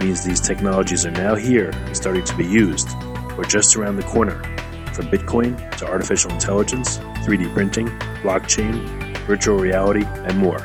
means these technologies are now here and starting to be used, or just around the corner, from Bitcoin to artificial intelligence, 3D printing, blockchain, virtual reality, and more.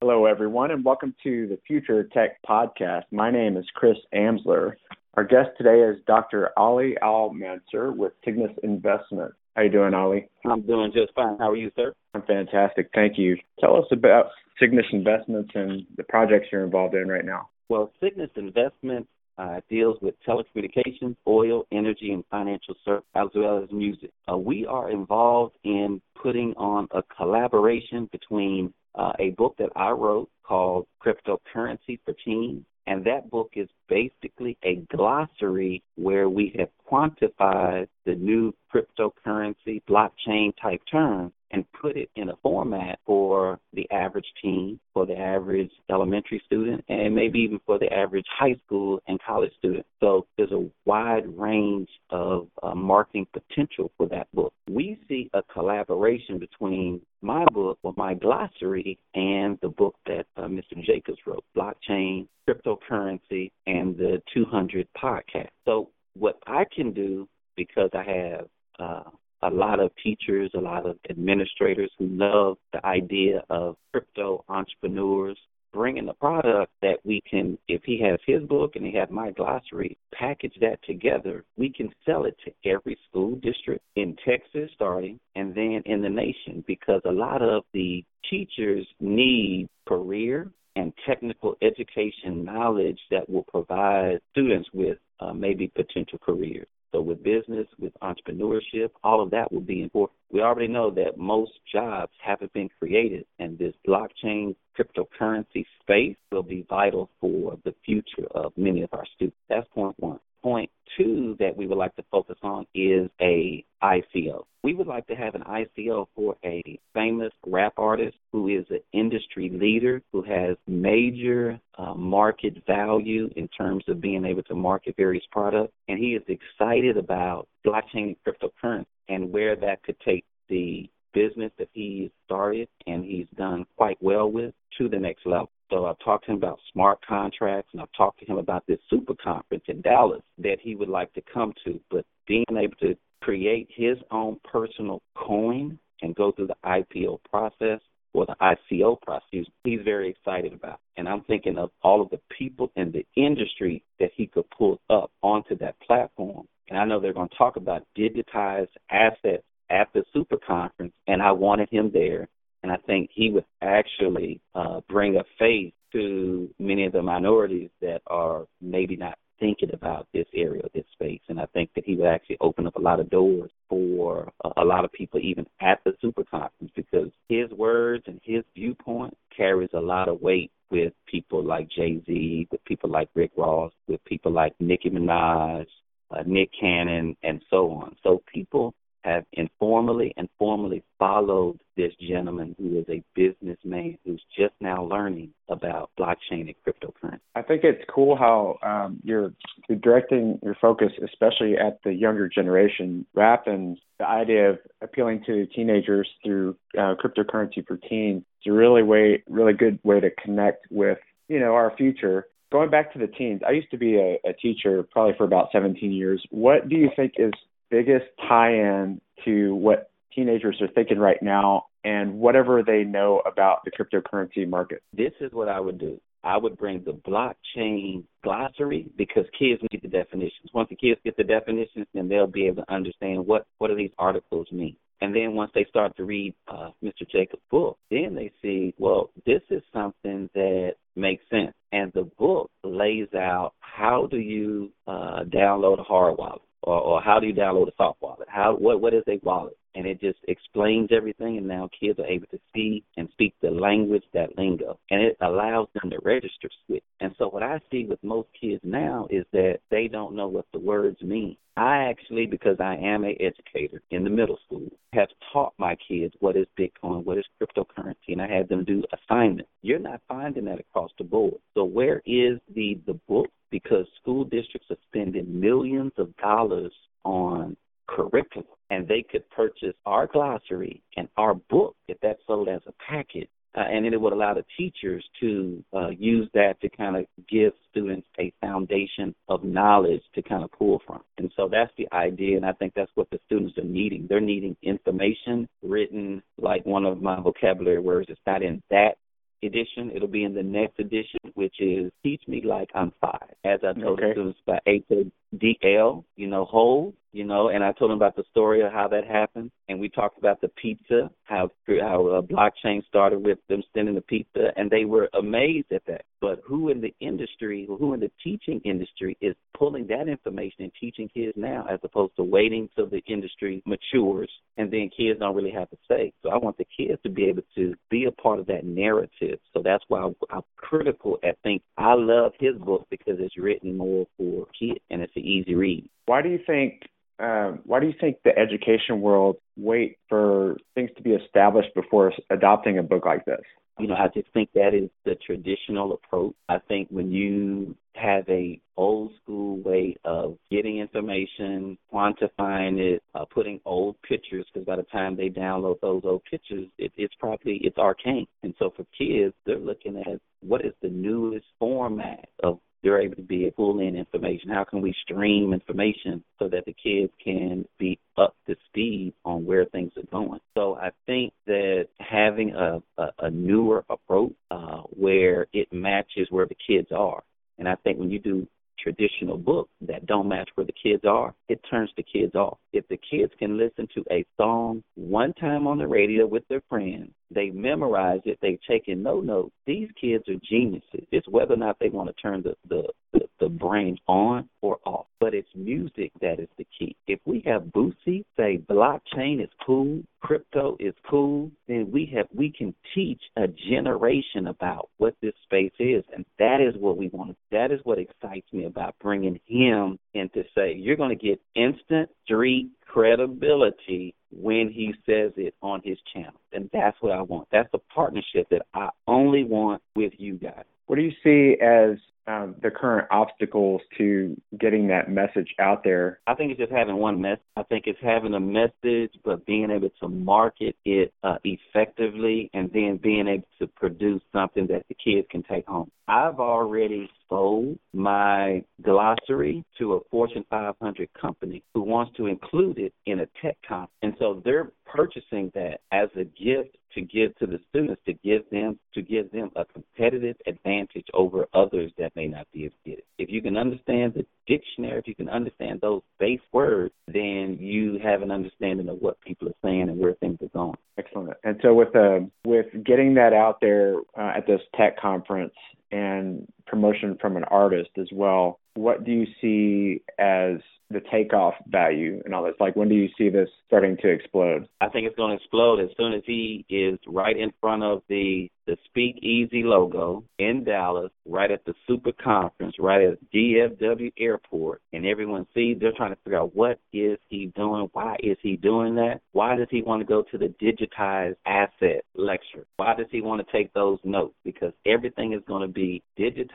Hello, everyone, and welcome to the Future Tech Podcast. My name is Chris Amsler. Our guest today is Dr. Ali Al Mansur with Cygnus Investment. How you doing, Ali? I'm doing just fine. How are you, sir? I'm fantastic. Thank you. Tell us about Cygnus Investments and the projects you're involved in right now. Well, Cygnus Investments uh, deals with telecommunications, oil, energy, and financial services, as well as music. Uh, we are involved in putting on a collaboration between uh, a book that I wrote called Cryptocurrency for Teens. And that book is basically a glossary where we have quantified the new cryptocurrency, blockchain type terms and put it in a format for the average teen, for the average elementary student, and maybe even for the average high school and college student. So there's a wide range of uh, marketing potential for that book. We see a collaboration between my book or my glossary and the book that uh, Mr. Jacobs wrote, Blockchain, Cryptocurrency, and the 200 Podcast. So what I can do because I have uh, a lot of teachers, a lot of administrators who love the idea of crypto entrepreneurs bringing a product that we can, if he has his book and he has my glossary, package that together. We can sell it to every school district in Texas starting and then in the nation because a lot of the teachers need career and technical education knowledge that will provide students with uh, maybe potential careers. So with business, with entrepreneurship, all of that will be important. We already know that most jobs haven't been created, and this blockchain cryptocurrency space will be vital for the future of many of our students. That's point one. Point two that we would like to focus on is a ICO. We would like to have an ICO for a famous rap artist who is an industry leader, who has major uh, market value in terms of being able to market various products, and he is excited about blockchain and cryptocurrency and where that could take the business that he started and he's done quite well with to the next level. So I've talked to him about smart contracts and I've talked to him about this super conference in Dallas that he would like to come to. But being able to create his own personal coin and go through the IPO process or the ICO process, he's very excited about. And I'm thinking of all of the people in the industry that he could pull up onto that platform. And I know they're going to talk about digitized assets at the super conference, and I wanted him there. And I think he would actually uh, bring a face to many of the minorities that are maybe not thinking about this area, this space. And I think that he would actually open up a lot of doors for a, a lot of people, even at the super conference, because his words and his viewpoint carries a lot of weight with people like Jay Z, with people like Rick Ross, with people like Nicki Minaj, uh, Nick Cannon, and so on. So people have informally and formally followed this gentleman who is a businessman who's just now learning about blockchain and cryptocurrency. I think it's cool how um, you're, you're directing your focus, especially at the younger generation. Rap and the idea of appealing to teenagers through uh, cryptocurrency for teens is a really way, really good way to connect with you know our future going back to the teens, I used to be a, a, teacher probably for about 17 years. What do you think is biggest tie-in to what teenagers are thinking right now and whatever they know about the cryptocurrency market? This is what I would do. I would bring the blockchain glossary because kids need the definitions. Once the kids get the definitions, then they'll be able to understand what what do these articles mean. And then once they start to read uh, Mr. Jacobs' book, then they see, well, this is something that makes sense. And the book lays out how do you uh, download a hard wallet or, or how do you download a soft wallet? How what what is a wallet? and it just explains everything and now kids are able to see and speak the language that lingo. And it allows them to register switch and so what i see with most kids now is that they don't know what the words mean. I actually because i am an educator in the middle school have taught my kids what is bitcoin what is cryptocurrency and i had them do assignments. You're not finding that across the board. So where is the the book because school districts are spending millions of dollars on curriculum and they could purchase our glossary and our book if that's sold as a package. Uh, and then it would allow the teachers to uh, use that to kind of give students a foundation of knowledge to kind of pull from. And so that's the idea, and I think that's what the students are needing. They're needing information written like one of my vocabulary words. It's not in that edition. It'll be in the next edition, which is Teach Me Like I'm Five. As I told okay. the students by DL, you know, hold, you know, and I told him about the story of how that happened, and we talked about the pizza, how how a blockchain started with them sending the pizza, and they were amazed at that. But who in the industry, who in the teaching industry, is pulling that information and teaching kids now, as opposed to waiting till the industry matures and then kids don't really have to say. So I want the kids to be able to be a part of that narrative. So that's why I'm critical. I think I love his book because it's written more for kids and it's an easy read. Why do you think um, why do you think the education world wait for things to be established before adopting a book like this? You know, I just think that is the traditional approach. I think when you have a old school way of getting information, quantifying it, uh, putting old pictures, because by the time they download those old pictures, it, it's probably it's arcane. And so for kids, they're looking at what is the newest format of they're able to be pull in information. How can we stream information so that the kids can be up to speed on where things are going? So I think that having a, a, a newer approach uh, where it matches where the kids are, and I think when you do traditional books that don't match where the kids are, it turns the kids off. If the kids can listen to a song one time on the radio with their friends, they memorize it, they've taken no notes. These kids are geniuses. It's whether or not they want to turn the, the, the, the brain on or off. But it's music that is the key. If we have Boosie say blockchain is cool, crypto is cool, then we have we can teach a generation about what this space is, and that is what we want. That is what excites me about bringing him in to say you're going to get instant street credibility when he says it on his channel. And that's what I want. That's the partnership that I only want with you guys. What do you see as um, the current obstacles to getting that message out there? I think it's just having one message. I think it's having a message, but being able to market it uh, effectively and then being able to produce something that the kids can take home. I've already sold my glossary to a Fortune 500 company who wants to include it in a tech conference. And so they're purchasing that as a gift to give to the students to give them to give them a competitive advantage over others that may not be get it. If you can understand the dictionary, if you can understand those base words, then you have an understanding of what people are saying and where things are going. Excellent. And so with uh, with getting that out there uh, at this tech conference, and promotion from an artist as well. What do you see as the takeoff value and all this? Like, when do you see this starting to explode? I think it's going to explode as soon as he is right in front of the the Speak Easy logo in Dallas, right at the Super Conference, right at DFW Airport, and everyone sees. They're trying to figure out what is he doing? Why is he doing that? Why does he want to go to the digitized asset lecture? Why does he want to take those notes? Because everything is going to be digitized.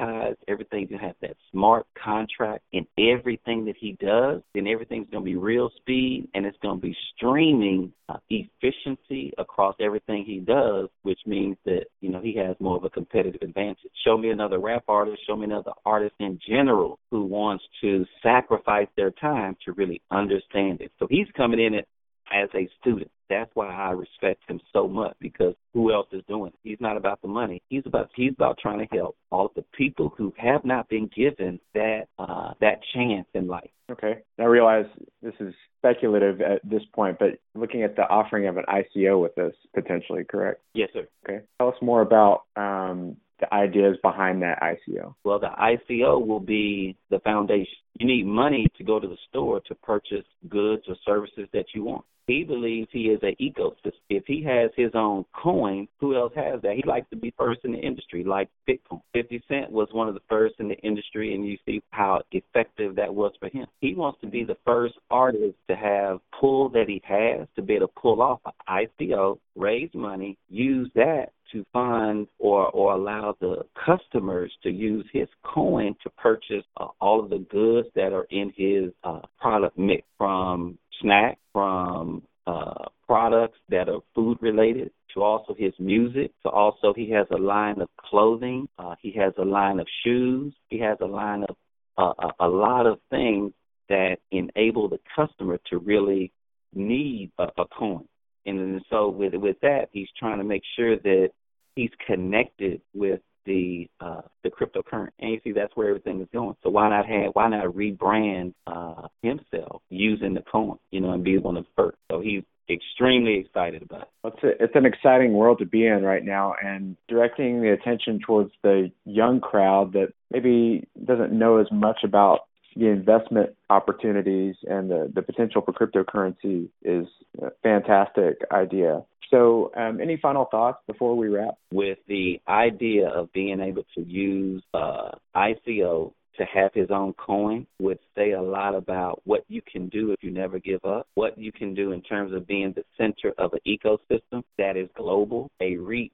Everything's going to have that smart contract in everything that he does. Then everything's going to be real speed, and it's going to be streaming uh, efficiency across everything he does, which means that you know he has more of a competitive advantage. Show me another rap artist, show me another artist in general who wants to sacrifice their time to really understand it. So he's coming in at as a student. That's why I respect him so much because who else is doing it? He's not about the money. He's about he's about trying to help all of the people who have not been given that uh, that chance in life. Okay. I realize this is speculative at this point, but looking at the offering of an ICO with this potentially, correct? Yes, sir. Okay. Tell us more about um, the ideas behind that ICO? Well, the ICO will be the foundation. You need money to go to the store to purchase goods or services that you want. He believes he is an ecosystem. If he has his own coin, who else has that? He likes to be first in the industry, like Bitcoin. 50 Cent was one of the first in the industry, and you see how effective that was for him. He wants to be the first artist to have pull that he has to be able to pull off an ICO, raise money, use that to fund or or allow the customers to use his coin to purchase uh, all of the goods that are in his uh, product mix from snacks, from uh, products that are food related to also his music. To also he has a line of clothing uh, he has a line of shoes he has a line of uh, a, a lot of things that enable the customer to really need a, a coin and so with with that, he's trying to make sure that he's connected with the uh, the cryptocurrency. And you see, that's where everything is going. So why not have why not rebrand uh, himself using the coin, you know, and be one of the first. So he's extremely excited about it. It's, a, it's an exciting world to be in right now, and directing the attention towards the young crowd that maybe doesn't know as much about the investment opportunities and the, the potential for cryptocurrency is a fantastic idea. So, um, any final thoughts before we wrap? With the idea of being able to use uh, ICO to have his own coin would say a lot about what you can do if you never give up, what you can do in terms of being the center of an ecosystem that is global, a reach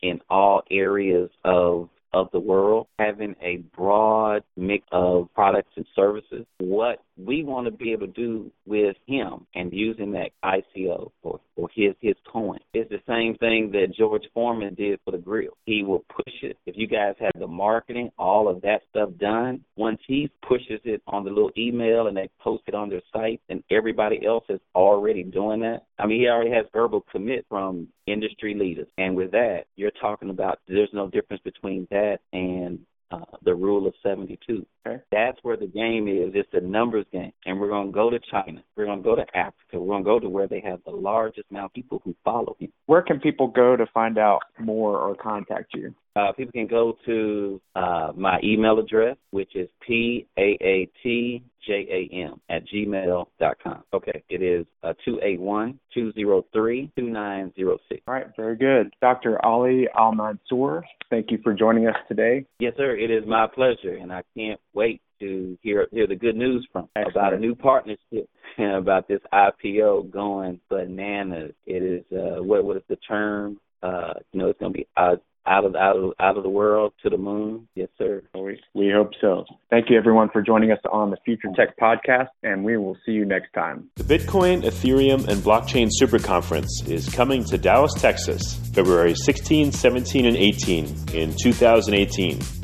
in all areas of of the world, having a broad mix of products and services. What we want to be able to do with him and using that ICO or, or his his coin is the same thing that George Foreman did for the grill. He will push it. If you guys have the marketing, all of that stuff done, once he pushes it on the little email and they post it on their site, and everybody else is already doing that. I mean, he already has verbal commit from industry leaders, and with that, you're talking about there's no difference between that and uh, the rule of 72. Okay. That's where the game is. It's a numbers game. And we're going to go to China. We're going to go to Africa. We're going to go to where they have the largest amount of people who follow him. Where can people go to find out more or contact you? Uh, people can go to uh, my email address, which is p a a t j a m at gmail dot com. Okay, it is uh, two eight one two zero three two nine zero six. All right, very good, Dr. Ali Al Mansour. Thank you for joining us today. Yes, sir. It is my pleasure, and I can't wait to hear hear the good news from Excellent. about a new partnership and about this IPO going bananas. It is uh, what what is the term? Uh, you know, it's going to be uh, out of out of out of the world to the moon. Yes, sir. We we hope so. Thank you everyone for joining us on the Future Tech podcast, and we will see you next time. The Bitcoin, Ethereum, and Blockchain Super Conference is coming to Dallas, Texas, February 16, 17, and 18 in 2018.